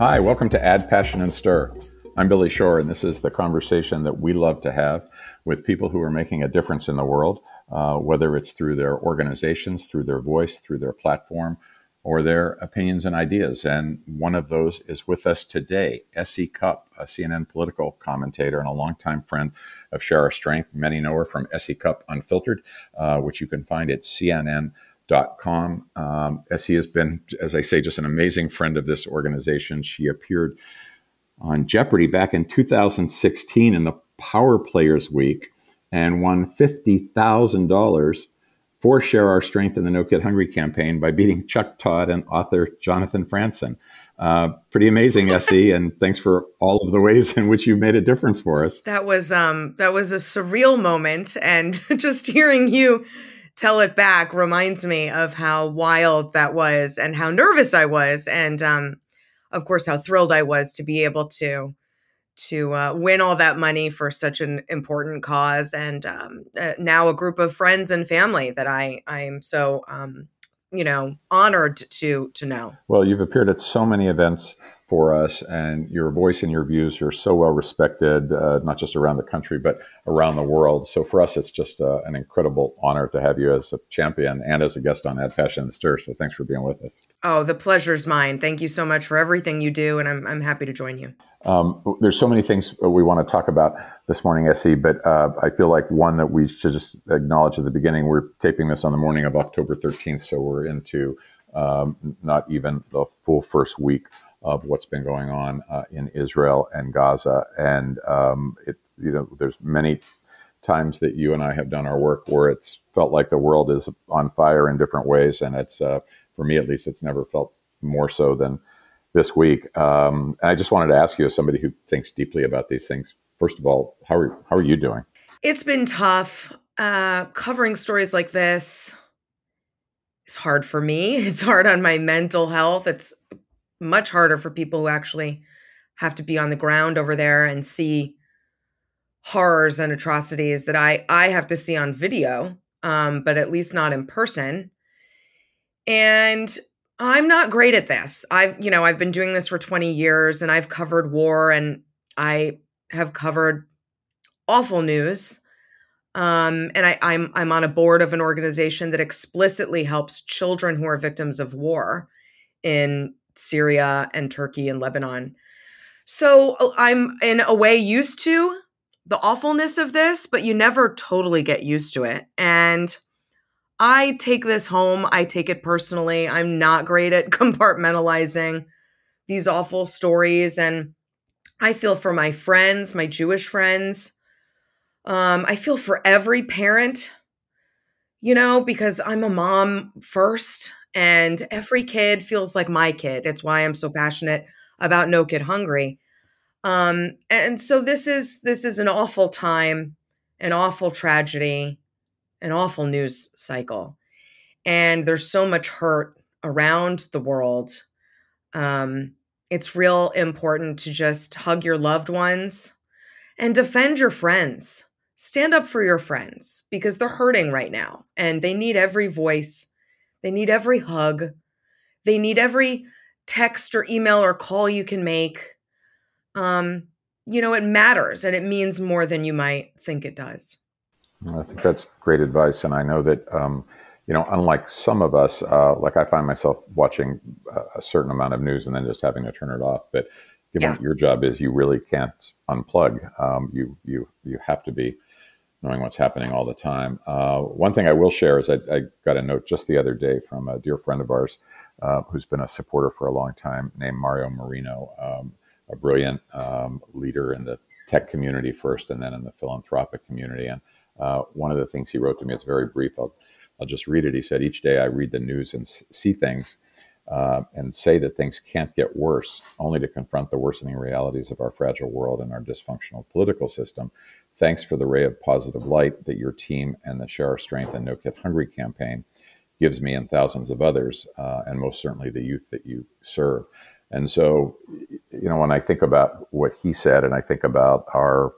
Hi, welcome to Add Passion and Stir. I'm Billy Shore, and this is the conversation that we love to have with people who are making a difference in the world, uh, whether it's through their organizations, through their voice, through their platform, or their opinions and ideas. And one of those is with us today, S.E. Cupp, a CNN political commentator and a longtime friend of Share Our Strength. Many know her from S.E. Cupp Unfiltered, uh, which you can find at CNN com. Um, Essie has been, as I say, just an amazing friend of this organization. She appeared on Jeopardy back in 2016 in the Power Players Week and won $50,000 for Share Our Strength in the No Kid Hungry campaign by beating Chuck Todd and author Jonathan Franzen. Uh, pretty amazing, Essie, and thanks for all of the ways in which you made a difference for us. That was um, that was a surreal moment, and just hearing you tell it back reminds me of how wild that was and how nervous I was and um, of course how thrilled I was to be able to to uh, win all that money for such an important cause and um, uh, now a group of friends and family that I I am so um, you know honored to to know. Well, you've appeared at so many events for us, and your voice and your views are so well respected, uh, not just around the country, but around the world. So for us, it's just uh, an incredible honor to have you as a champion and as a guest on Add Passion and Stir. So thanks for being with us. Oh, the pleasure's mine. Thank you so much for everything you do, and I'm, I'm happy to join you. Um, there's so many things we want to talk about this morning, Essie, but uh, I feel like one that we should just acknowledge at the beginning. We're taping this on the morning of October 13th, so we're into um, not even the full first week of what's been going on uh, in Israel and Gaza. And um, it, you know, there's many times that you and I have done our work where it's felt like the world is on fire in different ways, and it's uh, for me at least, it's never felt more so than this week. Um, and I just wanted to ask you, as somebody who thinks deeply about these things, first of all, how are how are you doing? It's been tough uh, covering stories like this. It's hard for me. It's hard on my mental health. It's much harder for people who actually have to be on the ground over there and see horrors and atrocities that I I have to see on video, um, but at least not in person. And I'm not great at this. I've you know I've been doing this for 20 years, and I've covered war, and I have covered awful news. Um, and I, I'm I'm on a board of an organization that explicitly helps children who are victims of war in Syria and Turkey and Lebanon. So uh, I'm in a way used to the awfulness of this, but you never totally get used to it. And I take this home, I take it personally. I'm not great at compartmentalizing these awful stories. And I feel for my friends, my Jewish friends. Um, I feel for every parent, you know, because I'm a mom first and every kid feels like my kid. It's why I'm so passionate about No Kid Hungry. Um, and so this is this is an awful time, an awful tragedy, an awful news cycle. And there's so much hurt around the world. Um, it's real important to just hug your loved ones and defend your friends. Stand up for your friends because they're hurting right now and they need every voice they need every hug. They need every text or email or call you can make. Um, you know, it matters and it means more than you might think it does. I think that's great advice. And I know that, um, you know, unlike some of us, uh, like I find myself watching a certain amount of news and then just having to turn it off. But given yeah. your job is you really can't unplug. Um, you, you, you have to be knowing what's happening all the time. Uh, one thing I will share is I, I, got a note just the other day from a dear friend of ours uh, who's been a supporter for a long time, named Mario Morino, um, a brilliant um, leader in the tech community first, and then in the philanthropic community. And uh, one of the things he wrote to me, it's very brief. I'll I'll just read it. He said, "Each day I read the news and see things." Uh, and say that things can't get worse, only to confront the worsening realities of our fragile world and our dysfunctional political system Thanks for the ray of positive light that your team and the Share Our Strength and No Kid Hungry campaign gives me and thousands of others, uh, and most certainly the youth that you serve. And so, you know, when I think about what he said, and I think about our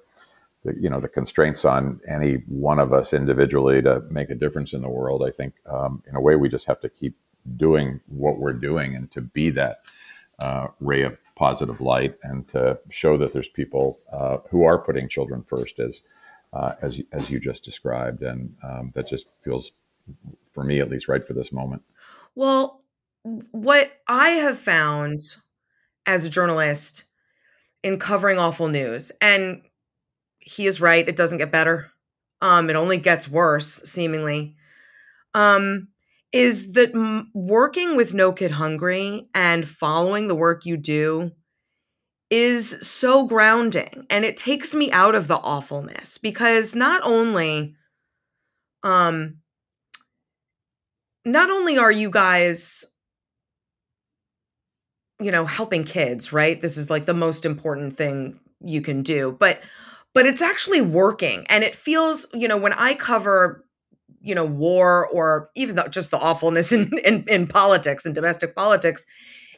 you know the constraints on any one of us individually to make a difference in the world. I think um, in a way we just have to keep doing what we're doing and to be that uh, ray of positive light and to show that there's people uh, who are putting children first as uh, as as you just described, and um, that just feels for me at least right for this moment. Well, what I have found as a journalist in covering awful news, and he is right, it doesn't get better. Um, it only gets worse, seemingly. Um, is that m- working with No Kid Hungry and following the work you do is so grounding and it takes me out of the awfulness because not only um not only are you guys you know helping kids right? This is like the most important thing you can do but but it's actually working and it feels you know when i cover you know war or even the, just the awfulness in, in in politics and domestic politics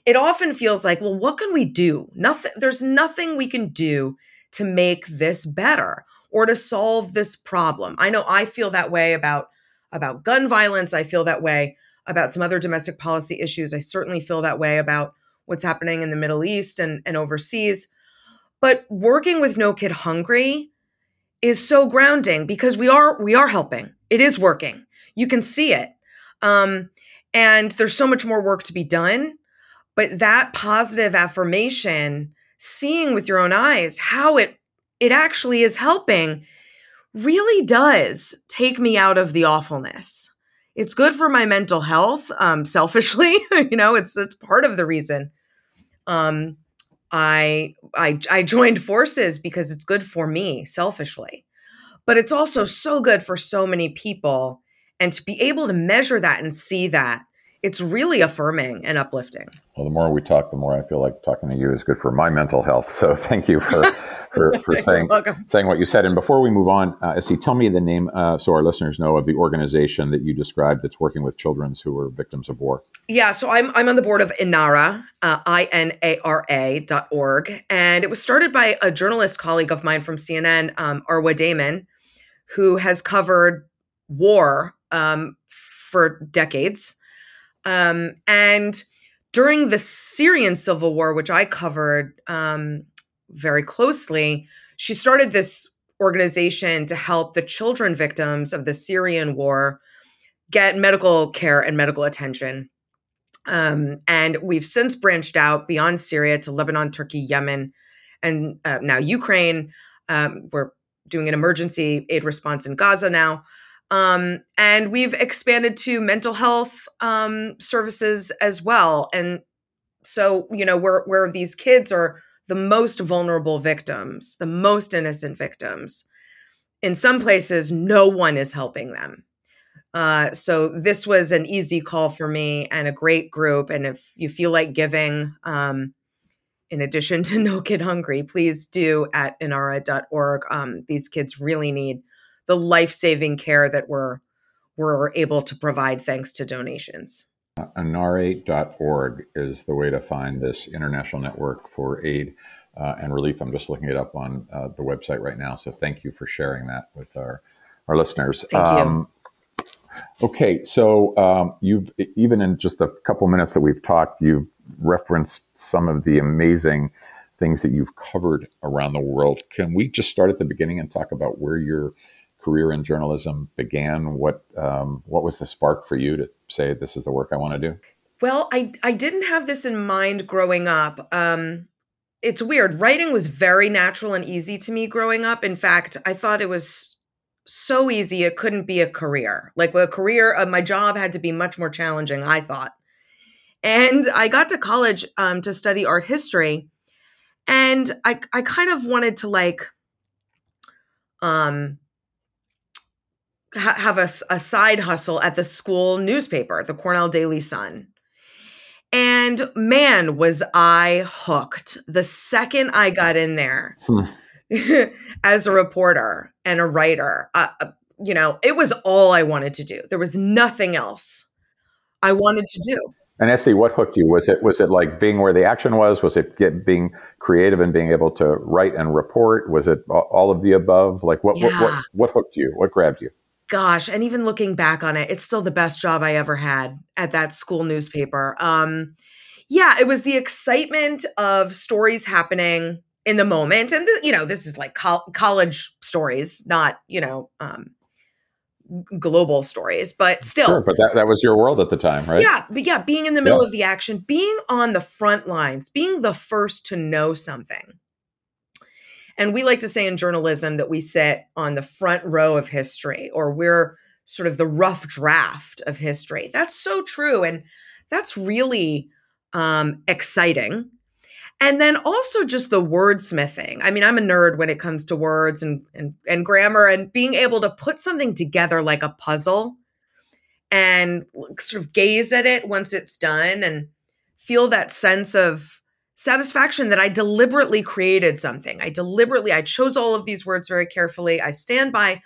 it often feels like, well, what can we do? Nothing, there's nothing we can do to make this better or to solve this problem. I know I feel that way about about gun violence. I feel that way about some other domestic policy issues. I certainly feel that way about what's happening in the Middle East and, and overseas. But working with No Kid Hungry is so grounding because we are we are helping. It is working. You can see it. Um, and there's so much more work to be done. But that positive affirmation, seeing with your own eyes how it it actually is helping really does take me out of the awfulness. It's good for my mental health, um, selfishly. you know, it's it's part of the reason. Um, I I I joined forces because it's good for me selfishly. But it's also so good for so many people. And to be able to measure that and see that it's really affirming and uplifting. Well, the more we talk, the more I feel like talking to you is good for my mental health. So thank you for for, for saying saying what you said. And before we move on, uh, see, tell me the name uh, so our listeners know of the organization that you described that's working with children who are victims of war. Yeah, so I'm I'm on the board of Inara, uh, I N A R A dot org, and it was started by a journalist colleague of mine from CNN, um, Arwa Damon, who has covered war um, for decades um, and during the Syrian civil war, which I covered um, very closely, she started this organization to help the children victims of the Syrian war get medical care and medical attention. Um, and we've since branched out beyond Syria to Lebanon, Turkey, Yemen, and uh, now Ukraine. Um, we're doing an emergency aid response in Gaza now. Um, and we've expanded to mental health um, services as well. And so, you know, where where these kids are the most vulnerable victims, the most innocent victims, in some places, no one is helping them. Uh, so this was an easy call for me and a great group. And if you feel like giving, um, in addition to No Kid Hungry, please do at inara.org. Um, these kids really need the life-saving care that we're we're able to provide thanks to donations. Inara.org is the way to find this international network for aid uh, and relief. I'm just looking it up on uh, the website right now. So thank you for sharing that with our, our listeners. Thank um, you. Okay, so um, you've even in just a couple minutes that we've talked, you've referenced some of the amazing things that you've covered around the world. Can we just start at the beginning and talk about where you're career in journalism began? What um, what was the spark for you to say this is the work I want to do? Well, I I didn't have this in mind growing up. Um, it's weird. Writing was very natural and easy to me growing up. In fact, I thought it was so easy it couldn't be a career. Like a career, uh, my job had to be much more challenging. I thought, and I got to college um, to study art history, and I I kind of wanted to like um ha- have a, a side hustle at the school newspaper, the Cornell Daily Sun. And man, was I hooked the second I got in there hmm. as a reporter and a writer. Uh, uh, you know, it was all I wanted to do. There was nothing else I wanted to do. And Essie, what hooked you? Was it was it like being where the action was? Was it get, being creative and being able to write and report? Was it all of the above? Like what, yeah. what what what hooked you? What grabbed you? Gosh, and even looking back on it, it's still the best job I ever had at that school newspaper. Um, yeah, it was the excitement of stories happening in the moment, and th- you know, this is like co- college stories, not you know, um, global stories, but still. Sure, but that, that was your world at the time, right? Yeah, but yeah, being in the middle yeah. of the action, being on the front lines, being the first to know something. And we like to say in journalism that we sit on the front row of history or we're sort of the rough draft of history. That's so true. And that's really um, exciting and then also just the wordsmithing. I mean, I'm a nerd when it comes to words and, and and grammar and being able to put something together like a puzzle and sort of gaze at it once it's done and feel that sense of satisfaction that I deliberately created something. I deliberately I chose all of these words very carefully. I stand by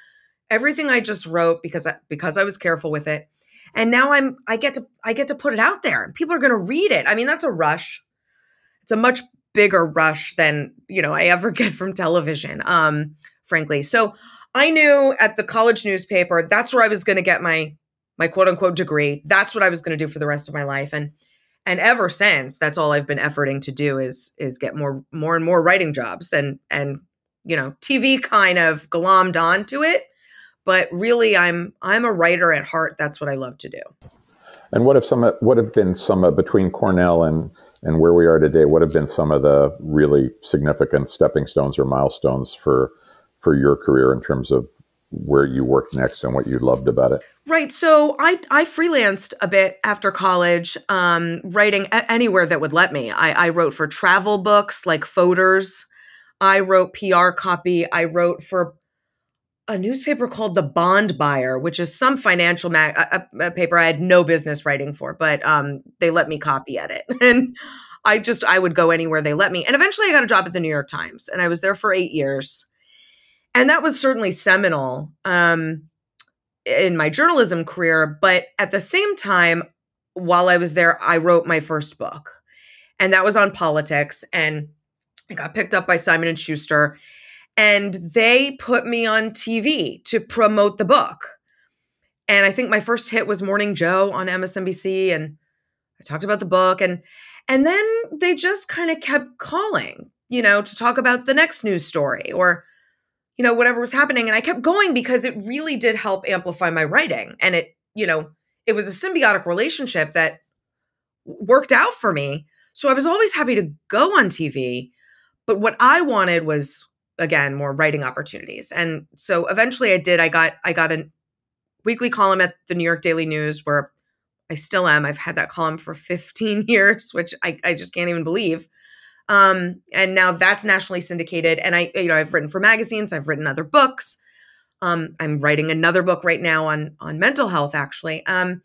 everything I just wrote because I, because I was careful with it. And now I'm I get to I get to put it out there and people are going to read it. I mean, that's a rush it's a much bigger rush than you know I ever get from television. Um, frankly, so I knew at the college newspaper that's where I was going to get my my quote unquote degree. That's what I was going to do for the rest of my life, and and ever since, that's all I've been efforting to do is is get more more and more writing jobs, and and you know TV kind of glommed onto it, but really I'm I'm a writer at heart. That's what I love to do. And what if some what have been some between Cornell and and where we are today, what have been some of the really significant stepping stones or milestones for for your career in terms of where you worked next and what you loved about it? Right. So I I freelanced a bit after college, um, writing anywhere that would let me. I, I wrote for travel books like Fodor's. I wrote PR copy. I wrote for a newspaper called The Bond Buyer, which is some financial mag- a, a paper I had no business writing for, but um, they let me copy edit, and I just I would go anywhere they let me. And eventually, I got a job at the New York Times, and I was there for eight years, and that was certainly seminal um, in my journalism career. But at the same time, while I was there, I wrote my first book, and that was on politics, and it got picked up by Simon and Schuster and they put me on TV to promote the book. And I think my first hit was Morning Joe on MSNBC and I talked about the book and and then they just kind of kept calling, you know, to talk about the next news story or you know whatever was happening and I kept going because it really did help amplify my writing and it, you know, it was a symbiotic relationship that worked out for me. So I was always happy to go on TV, but what I wanted was again more writing opportunities. And so eventually i did i got i got a weekly column at the new york daily news where i still am. I've had that column for 15 years which i, I just can't even believe. Um, and now that's nationally syndicated. And i you know i've written for magazines i've written other books. Um, i'm writing another book right now on on mental health actually. Um,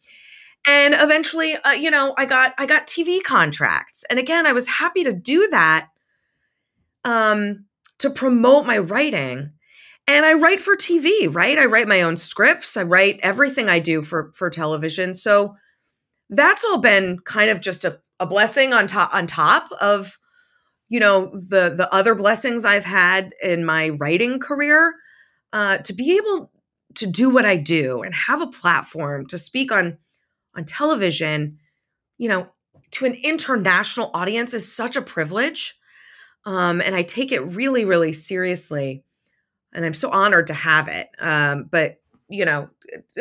and eventually uh, you know i got i got tv contracts. And again i was happy to do that. Um to promote my writing. And i write for tv right? I write my own scripts. I write everything i do for for television. So that's all been kind of just a, a blessing on top on top of you know the the other blessings i've had in my writing career uh, to be able to do what i do and have a platform to speak on on television you know to an international audience is such a privilege um, and I take it really, really seriously. And I'm so honored to have it. Um, but you know,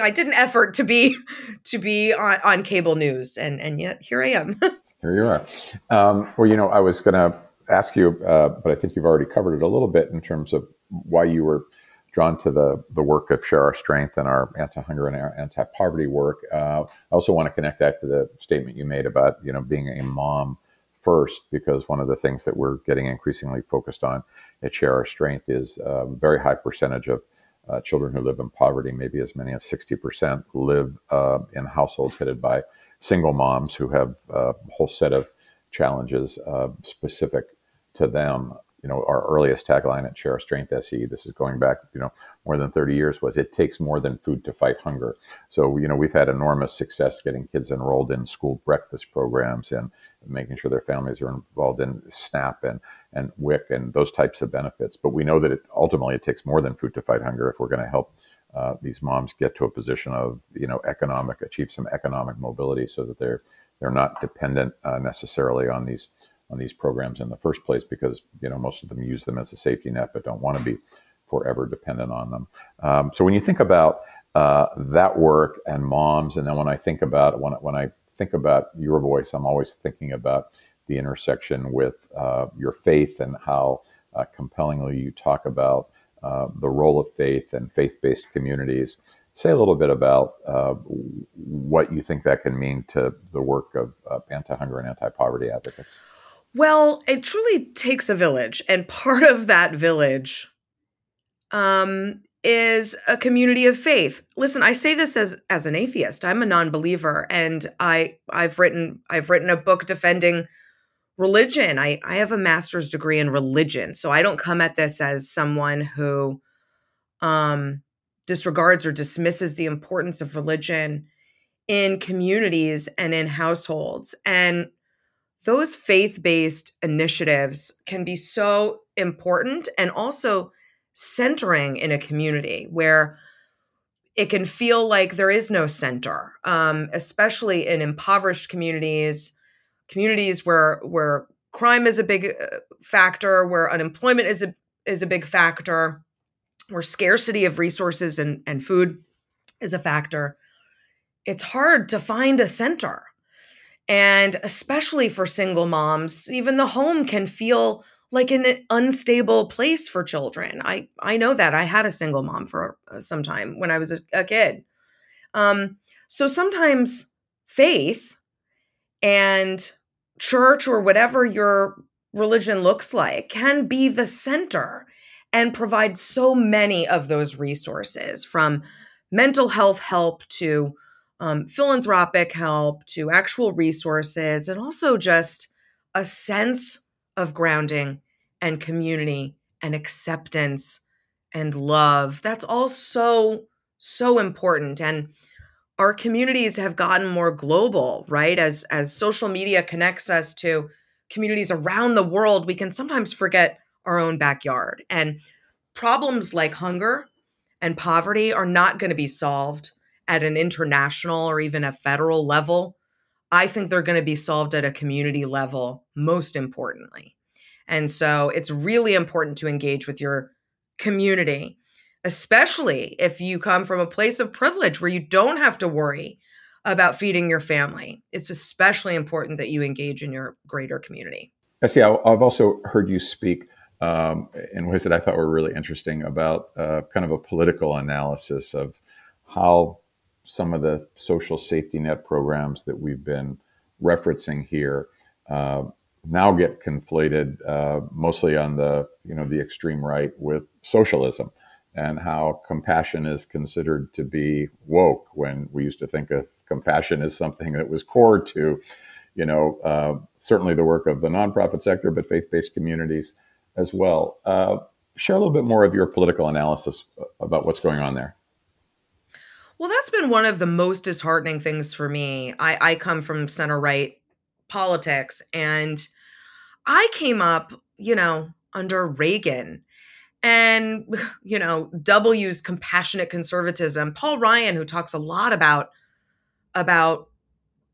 I did an effort to be to be on, on cable news, and and yet here I am. here you are. Um, well, you know, I was going to ask you, uh, but I think you've already covered it a little bit in terms of why you were drawn to the the work of Share Our Strength and our anti-hunger and our anti-poverty work. Uh, I also want to connect that to the statement you made about you know being a mom first because one of the things that we're getting increasingly focused on at Share Our Strength is a very high percentage of uh, children who live in poverty, maybe as many as 60%, live uh, in households headed by single moms who have uh, a whole set of challenges uh, specific to them. you know, our earliest tagline at Share Our Strength SE, this is going back, you know, more than 30 years, was it takes more than food to fight hunger. So, you know, we've had enormous success getting kids enrolled in school breakfast programs and making sure their families are involved in SNAP and, and WIC and those types of benefits. But we know that it ultimately it takes more than food to fight hunger if we're going to help uh, these moms get to a position of, you know, economic, achieve some economic mobility so that they're, they're not dependent uh, necessarily on these on these programs in the first place because you know most of them use them as a safety net but don't want to be forever dependent on them. Um, so when you think about uh, that work and moms, and then when I think about when when I think about your voice, I'm always thinking about the intersection with uh, your faith and how uh, compellingly you talk about uh, the role of faith and faith-based communities. Say a little bit about uh, what you think that can mean to the work of anti-hunger and anti-poverty advocates. Well, it truly takes a village, and part of that village um, is a community of faith. Listen, I say this as as an atheist. I'm a non-believer, and I I've written I've written a book defending religion. I I have a master's degree in religion, so I don't come at this as someone who um, disregards or dismisses the importance of religion in communities and in households. And those faith based initiatives can be so important and also centering in a community where it can feel like there is no center, um, especially in impoverished communities, communities where where crime is a big uh, factor, where unemployment is a is a big factor, where scarcity of resources and, and food is a factor. It's hard to find a center. And especially for single moms, even the home can feel like an unstable place for children. I I know that I had a single mom for uh, some time when I was a, a kid. Um, so sometimes faith and church or whatever your religion looks like can be the center and provide so many of those resources from mental health help to um, philanthropic help to actual resources and also just a sense of grounding and community and acceptance and love. That's all so, so important. And our communities have gotten more global, right? As as social media connects us to communities around the world, we can sometimes forget our own backyard. And problems like hunger and poverty are not going to be solved at an international or even a federal level. I think they're going to be solved at a community level, most importantly. And so it's really important to engage with your community, especially if you come from a place of privilege where you don't have to worry about feeding your family. It's especially important that you engage in your greater community. I see. I've also heard you speak um, in ways that I thought were really interesting about uh, kind of a political analysis of how some of the social safety net programs that we've been referencing here uh, now get conflated uh, mostly on the you know the extreme right with socialism and how compassion is considered to be woke when we used to think of compassion as something that was core to you know uh, certainly the work of the nonprofit sector but faith-based communities as well uh, share a little bit more of your political analysis about what's going on there well, that's been one of the most disheartening things for me. I, I come from center right politics, and I came up, you know, under Reagan and, you know, W's compassionate conservatism. Paul Ryan, who talks a lot about about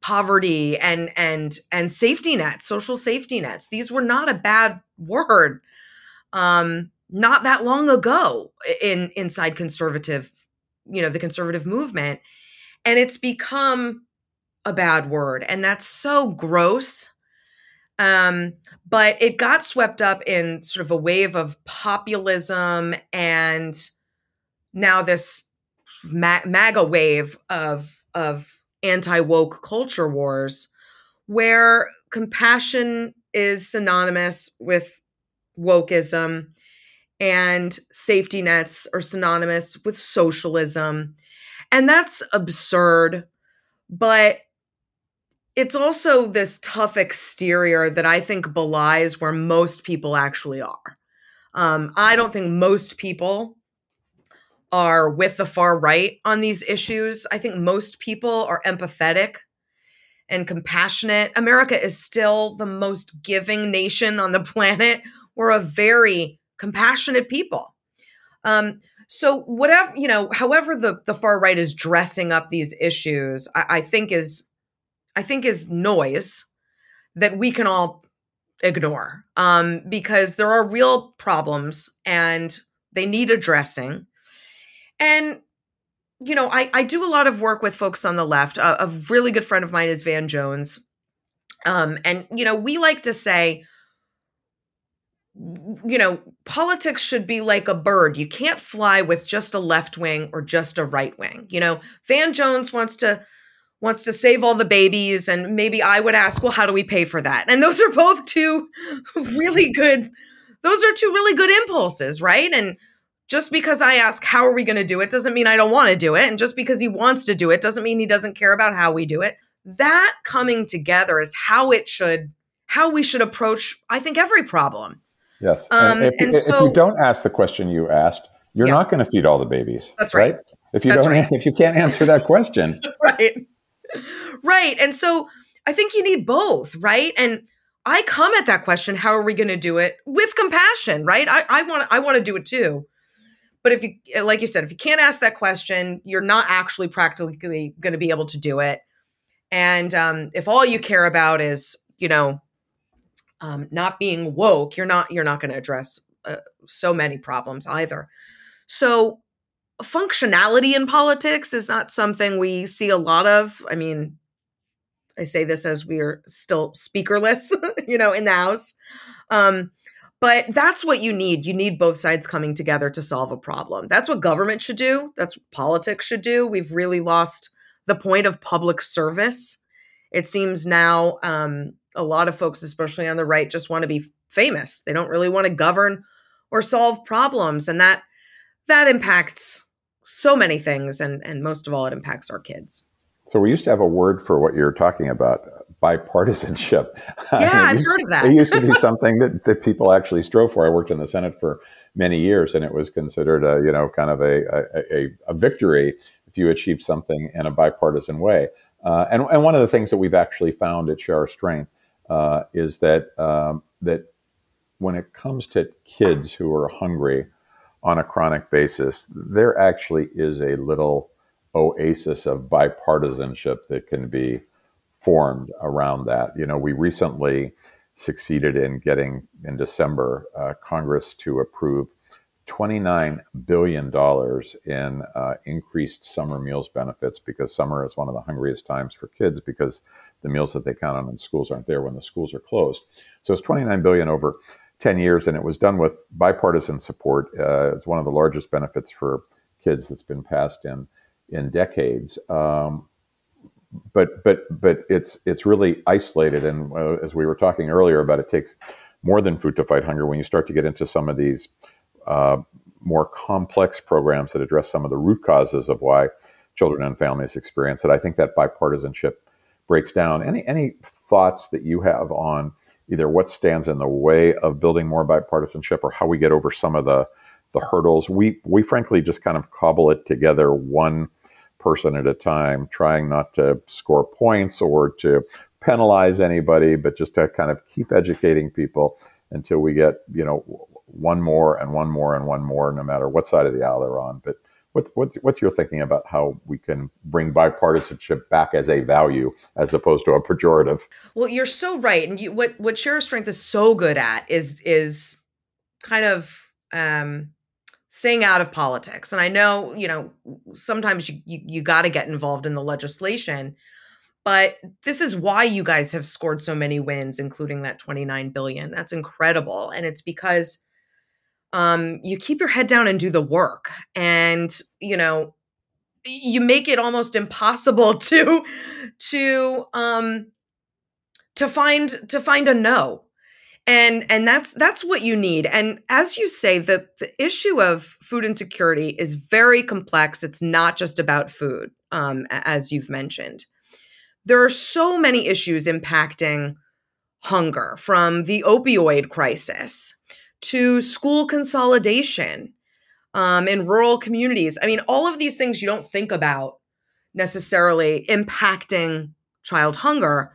poverty and and and safety nets social safety nets these were not a bad word um not that long ago in inside conservative you know the conservative movement and it's become a bad word and that's so gross um, but it got swept up in sort of a wave of populism and now this MAGA wave of of anti woke culture wars, where compassion is synonymous with wokeism, and safety nets are synonymous with socialism. And that's absurd. But it's also this tough exterior that I think belies where most people actually are. Um, I don't think most people are with the far right on these issues. I think most people are empathetic and compassionate. America is still the most giving nation on the planet. We're a very compassionate people. Um, so whatever you know, however the the far right is dressing up these issues, I, I think is I think is noise that we can all ignore um, because there are real problems and they need addressing. And you know, I, I do a lot of work with folks on the left. A, a really good friend of mine is Van Jones. Um, and, you know, we like to say, you know, politics should be like a bird. You can't fly with just a left wing or just a right wing. You know, Van Jones wants to wants to save all the babies and maybe I would ask, well, how do we pay for that? And those are both two really good those are two really good impulses, right? And just because I ask, how are we going to do it, doesn't mean I don't want to do it. And just because he wants to do it doesn't mean he doesn't care about how we do it. That coming together is how it should, how we should approach, I think, every problem. Yes. Um, and, if, and if, so, if, you don't ask the question you asked, you're yeah. not going to feed all the babies. That's right. right? If you That's don't, right. if you can't answer that question, right, right. And so I think you need both, right? And I come at that question: How are we going to do it with compassion, right? I want, I want to do it too. But if you, eh, like you said, if you can't ask that question, you're not actually practically going to be able to do it. And um, if all you care about is, you know, um, not being woke, you're not you're not going to address uh, so many problems either. So functionality in politics is not something we see a lot of. I mean, I say this as we're still speakerless, you know, in the house. Um, but that's what you need. You need both sides coming together to solve a problem. That's what government should do. That's what politics should do. We've really lost the point of public service. It seems now um, a lot of folks, especially on the right, just want to be famous. They don't really want to govern or solve problems, and that that impacts so many things, and and most of all, it impacts our kids. So we used to have a word for what you're talking about, bipartisanship. Yeah, I have heard of that. it used to be something that, that people actually strove for. I worked in the Senate for many years, and it was considered a you know kind of a a, a victory if you achieved something in a bipartisan way. Uh, and and one of the things that we've actually found at Share Our Strength uh, is that um, that when it comes to kids who are hungry on a chronic basis, there actually is a little oasis of bipartisanship that can be formed around that. You know, we recently succeeded in getting in December uh, Congress to approve $29 billion in uh, increased summer meals benefits because summer is one of the hungriest times for kids because the meals that they count on in schools aren't there when the schools are closed. So it's 29 billion over 10 years, and it was done with bipartisan support. Uh, it's one of the largest benefits for kids that's been passed in in decades. Um, but but but it's it's really isolated, and uh, as we were talking earlier about, it takes more than food to fight hunger. When you start to get into some of these uh, more complex programs that address some of the root causes of why children and families experience it, I think that bipartisanship breaks down. Any any thoughts that you have on either what stands in the way of building more bipartisanship or how we get over some of the the hurdles? We we frankly just kind of cobble it together one person at a time, trying not to score points or to penalize anybody, but just to kind of keep educating people until we get, you know, one more and one more and one more, no matter what side of the aisle they're on. But what, what's, what's your thinking about how we can bring bipartisanship back as a value as opposed to a pejorative? Well, you're so right, and you, what what Share Strength is so good at is is kind of um, staying out of politics. And I know, you know, sometimes you you, you got to get involved in the legislation, but this is why you guys have scored so many wins including that 29 billion. That's incredible and it's because um you keep your head down and do the work and, you know, you make it almost impossible to to um to find to find a no. And and that's that's what you need. And as you say the the issue of food insecurity is very complex. It's not just about food um, as you've mentioned. There are so many issues impacting hunger from the opioid crisis to school consolidation um, in rural communities. I mean, all of these things you don't think about necessarily impacting child hunger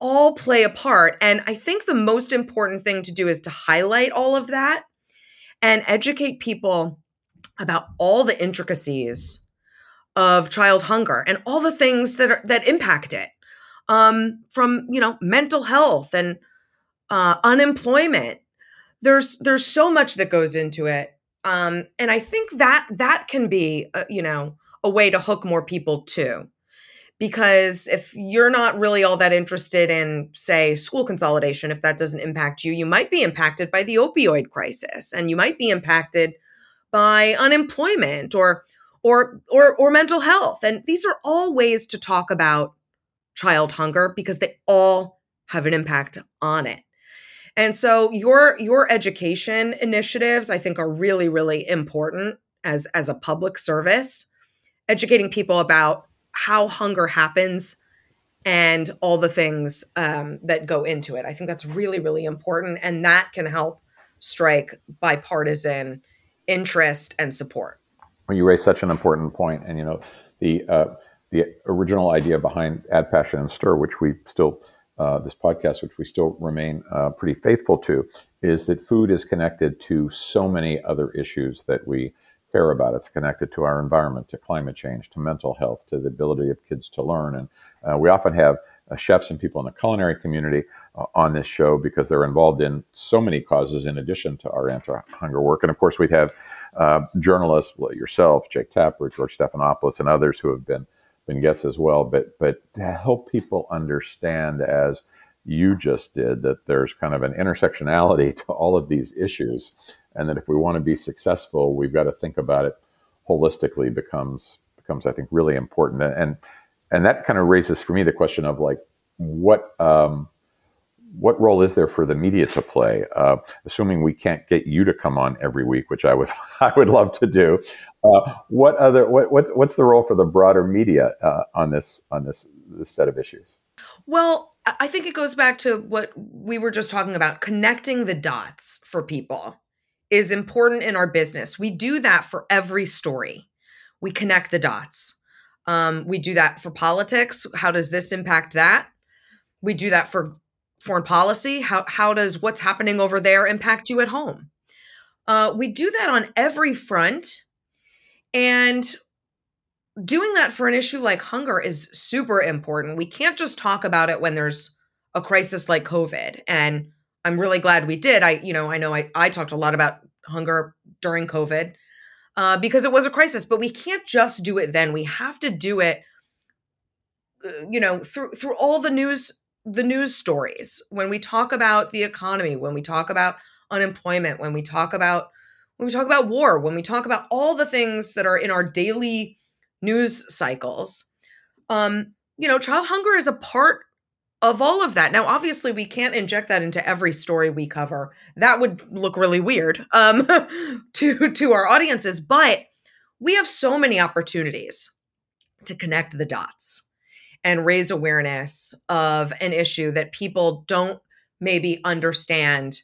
all play a part. And I think the most important thing to do is to highlight all of that and educate people about all the intricacies of child hunger and all the things that are that impact it um, from you know mental health and uh, unemployment there's there's so much that goes into it. Um, and i think that that can be uh, you know a way to hook more people too. Because if you're not really all that interested in say school consolidation if that doesn't impact you you might be impacted by the opioid crisis and you might be impacted by unemployment or or or or mental health. And these are all ways to talk about child hunger because they all have an impact on it and so your your education initiatives i think are really really important as as a public service. Educating people about how hunger happens and all the things um, that go into it. I think that's really really important and that can help strike bipartisan interest and support. Well, you raise such an important point, and you know the uh, the original idea behind Add Passion and Stir, which we still uh, this podcast, which we still remain uh, pretty faithful to, is that food is connected to so many other issues that we care about. It's connected to our environment, to climate change, to mental health, to the ability of kids to learn, and uh, we often have uh, chefs and people in the culinary community uh, on this show because they're involved in so many causes in addition to our anti-hunger work. And of course, we'd have uh, journalists, well, yourself, Jake Tapper, George Stephanopoulos, and others who have been been guests as well. But but to help people understand, as you just did, that there's kind of an intersectionality to all of these issues, and that if we want to be successful, we've got to think about it holistically. becomes becomes I think really important, and and that kind of raises for me the question of like what um, what role is there for the media to play? Uh, assuming we can't get you to come on every week, which I would I would love to do. Uh, what other what, what what's the role for the broader media uh, on this on this this set of issues? Well, I think it goes back to what we were just talking about. Connecting the dots for people is important in our business. We do that for every story. We connect the dots. Um, we do that for politics. How does this impact that? We do that for foreign policy. How how does what's happening over there impact you at home? Uh, we do that on every front, and doing that for an issue like hunger is super important. We can't just talk about it when there's a crisis like COVID. And I'm really glad we did. I, you know, I know I, I talked a lot about hunger during COVID uh, because it was a crisis. But we can't just do it then. We have to do it, uh, you know, through through all the news the news stories when we talk about the economy, when we talk about unemployment, when we talk about when we talk about war, when we talk about all the things that are in our daily news cycles. Um, you know, child hunger is a part of all of that. Now, obviously, we can't inject that into every story we cover. That would look really weird um, to to our audiences. But we have so many opportunities to connect the dots and raise awareness of an issue that people don't maybe understand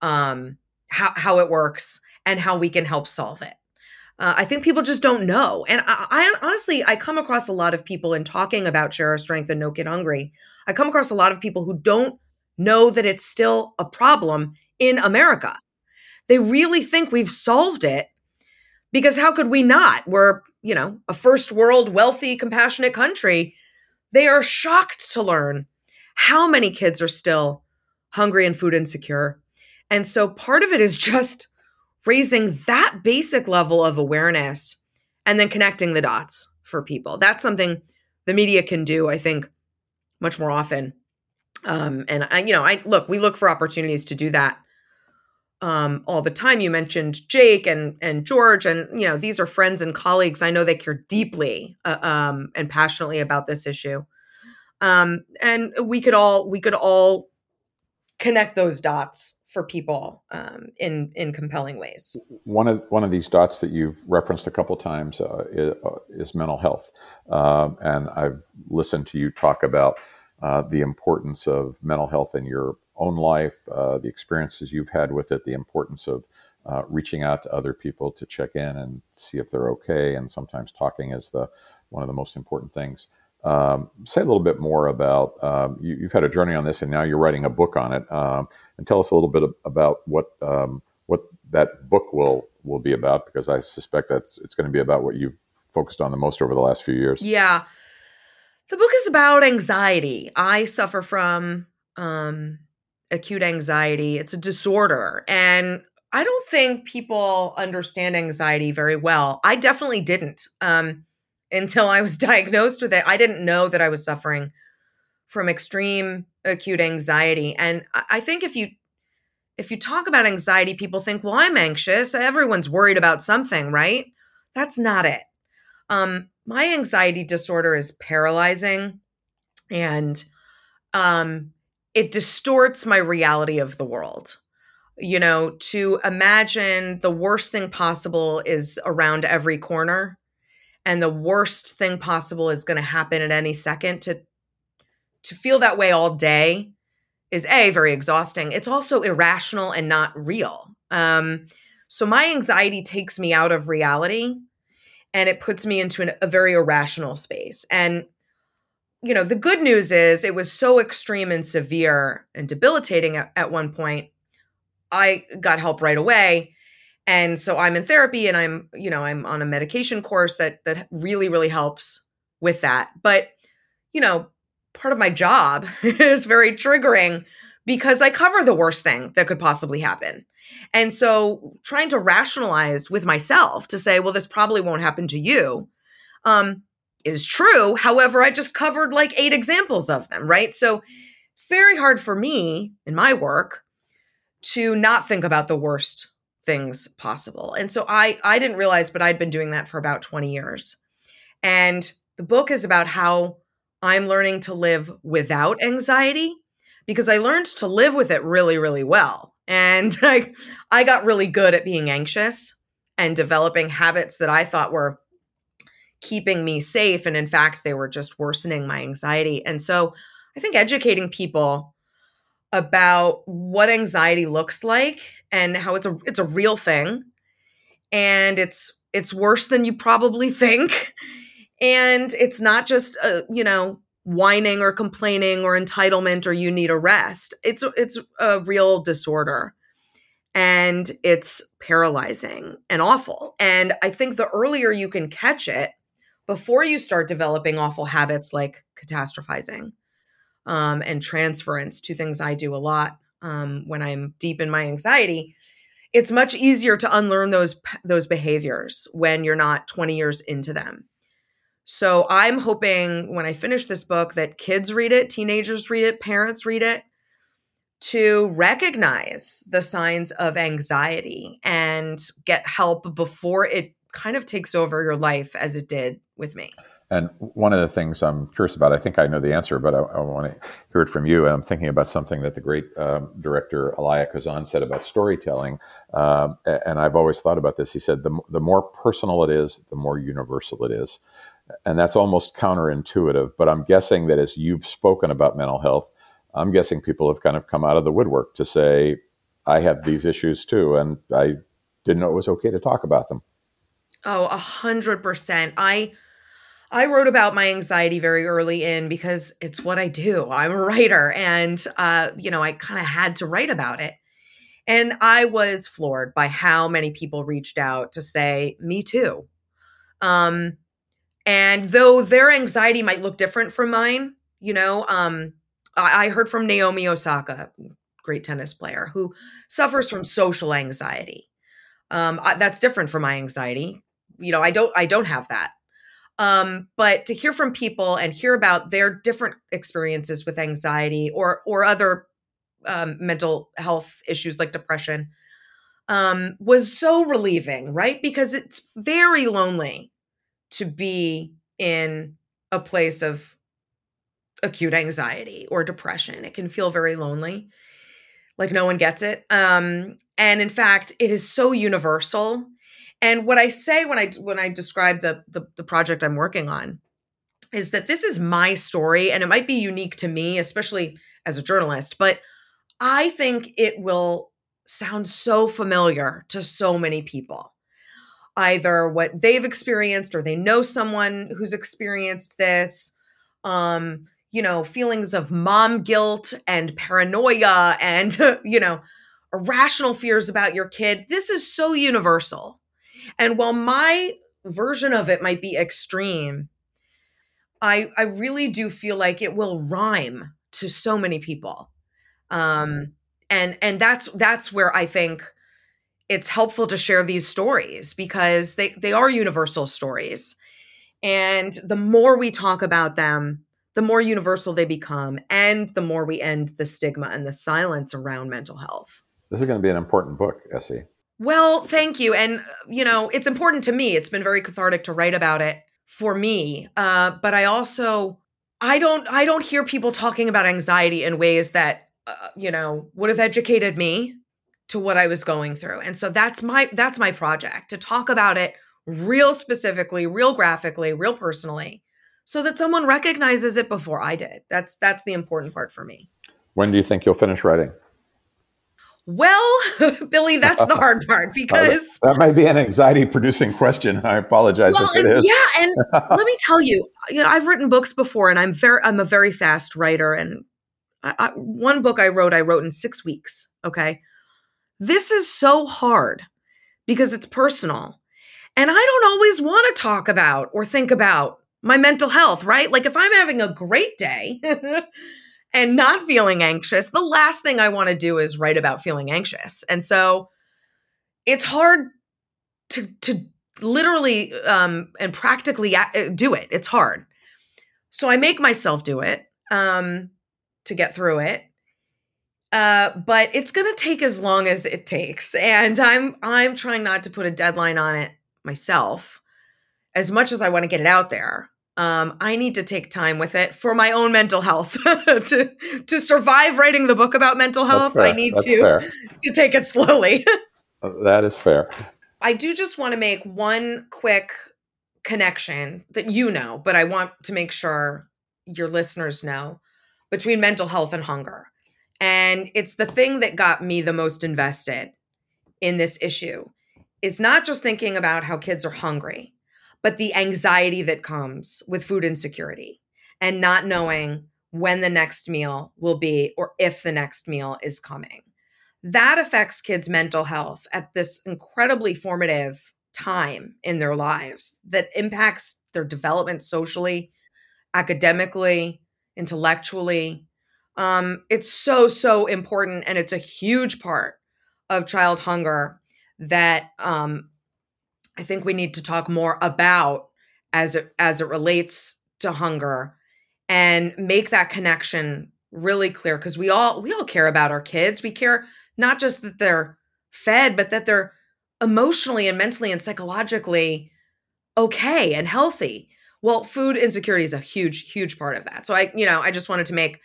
um, how how it works and how we can help solve it. Uh, I think people just don't know. And I, I, honestly, I come across a lot of people in talking about Share Our Strength and No Kid Hungry. I come across a lot of people who don't know that it's still a problem in America. They really think we've solved it because how could we not? We're, you know, a first world, wealthy, compassionate country. They are shocked to learn how many kids are still hungry and food insecure. And so part of it is just raising that basic level of awareness and then connecting the dots for people. That's something the media can do, I think, much more often. Um, and I, you know, I look, we look for opportunities to do that um, all the time. You mentioned Jake and and George, and you know, these are friends and colleagues. I know they care deeply uh, um, and passionately about this issue. Um, and we could all we could all connect those dots for people um, in in compelling ways. One of one of these dots that you've referenced a couple times uh, is, uh, is, mental health, uh, and I've listened to you talk about uh, the importance of mental health in your own life, uh, the experiences you've had with it, the importance of uh, reaching out to other people to check in and see if they're okay, and sometimes talking is the one of the most important things. Um, say a little bit more about um, you, have had a journey on this, and now you're writing a book on it. Um, and tell us a little bit about what um, what that book will will be about, because I suspect that it's going to be about what you've focused on the most over the last few years. Yeah, the book is about anxiety. I suffer from um, acute anxiety. It's a disorder, and I don't think people understand anxiety very well. I definitely didn't. Um, until I was diagnosed with it. I didn't know that I was suffering from extreme acute anxiety. And I think if you if you talk about anxiety, people think, well, I'm anxious. Everyone's worried about something, right? That's not it. Um, my anxiety disorder is paralyzing and um, it distorts my reality of the world. You know, to imagine the worst thing possible is around every corner and the worst thing possible is going to happen at any second to to feel that way all day is a very exhausting. It's also irrational and not real. Um, so my anxiety takes me out of reality and it puts me into an, a very irrational space. And you know the good news is it was so extreme and severe and debilitating at, at one point i got help right away. And so i'm in therapy and i'm you know i'm on a medication course that that really really helps with that. But you know part of my job is very triggering because i cover the worst thing that could possibly happen. And so trying to rationalize with myself to say well this probably won't happen to you um is true however i just covered like eight examples of them right so very hard for me in my work to not think about the worst things possible. And so I I didn't realize but I'd been doing that for about 20 years. And the book is about how I'm learning to live without anxiety because I learned to live with it really really well. And I I got really good at being anxious and developing habits that I thought were keeping me safe and in fact they were just worsening my anxiety. And so I think educating people about what anxiety looks like and how it's a it's a real thing and it's it's worse than you probably think and it's not just a, you know whining or complaining or entitlement or you need a rest it's it's a real disorder and it's paralyzing and awful and i think the earlier you can catch it before you start developing awful habits like catastrophizing um, and transference, two things I do a lot um, when I'm deep in my anxiety. It's much easier to unlearn those those behaviors when you're not 20 years into them. So I'm hoping when I finish this book that kids read it, teenagers read it, parents read it to recognize the signs of anxiety and get help before it kind of takes over your life as it did with me. And one of the things I'm curious about, I think I know the answer, but I, I want to hear it from you. And I'm thinking about something that the great um, director Elia Kazan said about storytelling. Uh, and I've always thought about this. He said, the, the more personal it is, the more universal it is. And that's almost counterintuitive. But I'm guessing that as you've spoken about mental health, I'm guessing people have kind of come out of the woodwork to say, I have these issues too. And I didn't know it was okay to talk about them. Oh, a hundred percent. I I wrote about my anxiety very early in because it's what I do. I'm a writer and uh, you know, I kind of had to write about it. And I was floored by how many people reached out to say, "Me too." Um and though their anxiety might look different from mine, you know, um I, I heard from Naomi Osaka, great tennis player, who suffers from social anxiety. Um, I, that's different from my anxiety. You know, I don't I don't have that. Um, but to hear from people and hear about their different experiences with anxiety or or other um, mental health issues like depression um, was so relieving, right? Because it's very lonely to be in a place of acute anxiety or depression. It can feel very lonely. like no one gets it. Um, and in fact, it is so universal. And what I say when I when I describe the, the the project I'm working on is that this is my story and it might be unique to me, especially as a journalist, but I think it will sound so familiar to so many people. Either what they've experienced or they know someone who's experienced this. Um, you know, feelings of mom guilt and paranoia and, you know, irrational fears about your kid. This is so universal. And while my version of it might be extreme, I I really do feel like it will rhyme to so many people. Um and and that's that's where I think it's helpful to share these stories because they they are universal stories. And the more we talk about them, the more universal they become and the more we end the stigma and the silence around mental health. This is going to be an important book, Essie. Well, thank you. And, you know, it's important to me. It's been very cathartic to write about it for me. Uh, but I also, I don't, I don't hear people talking about anxiety in ways that, uh, you know, would have educated me to what I was going through. And so that's my, that's my project to talk about it real specifically, real graphically, real personally so that someone recognizes it before I did. That's that's the important part for me. When do you think you'll finish writing? Well, Billy, that's the hard part because that might be an anxiety producing question. I apologize well, if it is. Yeah, and let me tell you, you know, I've written books before and I'm very I'm a very fast writer and I, I, one book I wrote I wrote in 6 weeks, okay? This is so hard because it's personal. And I don't always want to talk about or think about my mental health, right? Like if I'm having a great day and not feeling anxious, the last thing I want to do is write about feeling anxious. And so it's hard to to literally um and practically uh, do it. It's hard. So I make myself do it um to get through it. Uh but it's going to take as long as it takes and I'm I'm trying not to put a deadline on it myself as much as I want to get it out there, um, I need to take time with it for my own mental health. to to survive writing the book about mental health, I need That's to fair. to take it slowly. Uh, that is fair. I do just want to make one quick connection that you know, but I want to make sure your listeners know between mental health and hunger. And it's the thing that got me the most invested in this issue is not just thinking about how kids are hungry, but the anxiety that comes with food insecurity and not knowing when the next meal will be or if the next meal is coming. That affects kids' mental health at this incredibly formative time in their lives that impacts their development socially, academically, intellectually. Um, it's so, so important. And it's a huge part of child hunger that um, I think we need to talk more about as it as it relates to hunger and make that connection really clear because we all we all care about our kids. We care not just that they're fed, but that they're emotionally and mentally and psychologically okay and healthy. Well, food insecurity is a huge, huge part of that. So I, you know, I just wanted to make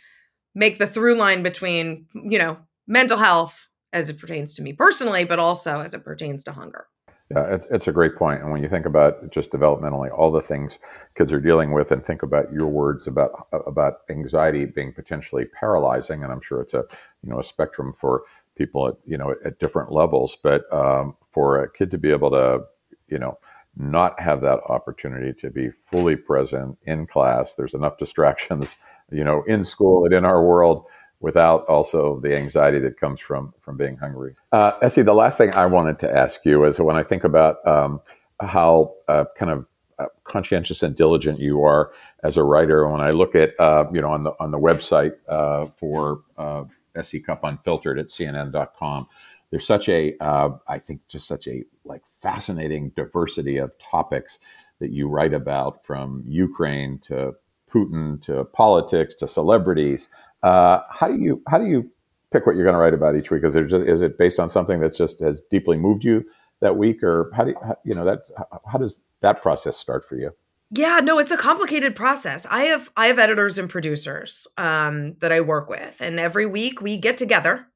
make the through line between, you know, mental health as it pertains to me personally, but also as it pertains to hunger. Yeah, it's, it's a great point. And when you think about just developmentally, all the things kids are dealing with, and think about your words about about anxiety being potentially paralyzing, and I'm sure it's a you know a spectrum for people at you know at different levels. But um, for a kid to be able to you know not have that opportunity to be fully present in class, there's enough distractions you know in school and in our world without also the anxiety that comes from from being hungry. Uh, Essie, the last thing I wanted to ask you is when I think about um, how uh, kind of uh, conscientious and diligent you are as a writer. When I look at uh, you know on the on the website uh, for uh, S.E. Cupp Unfiltered at CNN.com, there's such a I think just such a like fascinating diversity of topics that you write about from Ukraine to Putin to politics to celebrities. Uh, how do you how do you pick what you're going to write about each week? Is, there just, is it based on something that's just has deeply moved you that week, or how do you, how, you know that how does that process start for you? Yeah, no, it's a complicated process. I have I have editors and producers um, that I work with, and every week we get together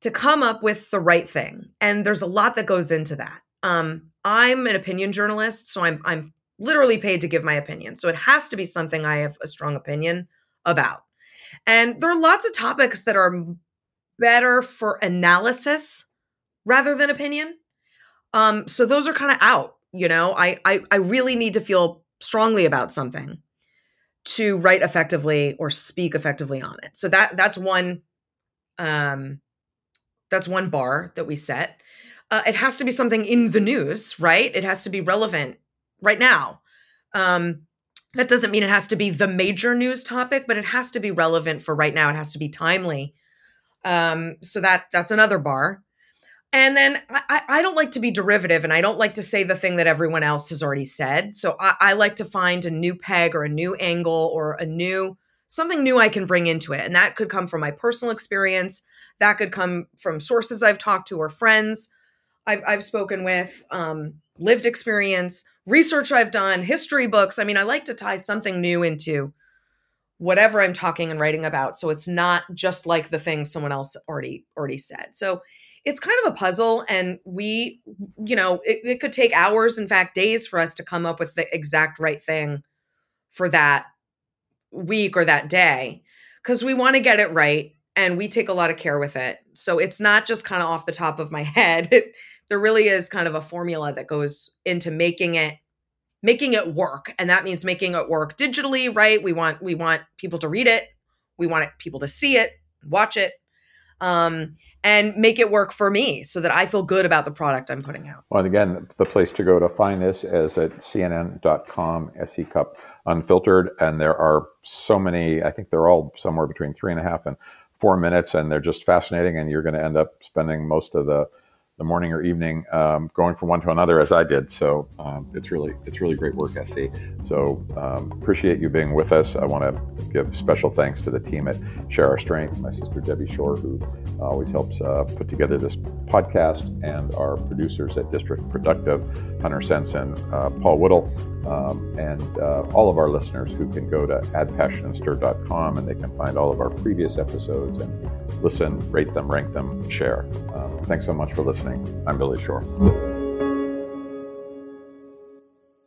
to come up with the right thing. And there's a lot that goes into that. Um, I'm an opinion journalist, so I'm I'm literally paid to give my opinion. So it has to be something I have a strong opinion about. And there are lots of topics that are better for analysis rather than opinion. Um, so those are kind of out. You know, I, I I really need to feel strongly about something to write effectively or speak effectively on it. So that that's one um that's one bar that we set. Uh, it has to be something in the news, right? It has to be relevant right now. Um, that doesn't mean it has to be the major news topic, but it has to be relevant for right now. It has to be timely. Um, so that that's another bar. And then I, I, don't like to be derivative and I don't like to say the thing that everyone else has already said. So I, I like to find a new peg or a new angle or a new something new I can bring into it. And that could come from my personal experience. That could come from sources I've talked to or friends I've, I've spoken with, um, lived experience, research I've done, history books. I mean, I like to tie something new into whatever I'm talking and writing about. So it's not just like the thing someone else already already said. So it's kind of a puzzle and we you know it, it, could take hours in fact days for us to come up with the exact right thing for that week or that day because we want to get it right and we take a lot of care with it so it's not just kind of off the top of my head it, there really is kind of a formula that goes into making it making it work and that means making it work digitally right? We want we want people to read it. We want it, people to see it watch it um, and make it work for me so that i feel good about the product i'm putting out. Well again the place to go to find this is at cnn.com S.E. Cupp unfiltered and there are so many i think they're all somewhere between three and a half and four minutes and they're just fascinating and you're going to end up spending most of the the morning or evening, um, going from one to another as I did. So um, it's really it's really great work, Essie. So um, appreciate you being with us. I want to give special thanks to the team at Share Our Strength, my sister Debbie Shore, who always helps uh, put together this podcast, and our producers at District Productive, Hunter Sensen, uh, Paul Whittle, um, and uh, all of our listeners who can go to addpassionandstir.com and they can find all of our previous episodes and listen, rate them, rank them, share. Thanks so much for listening. I'm Billy Shore.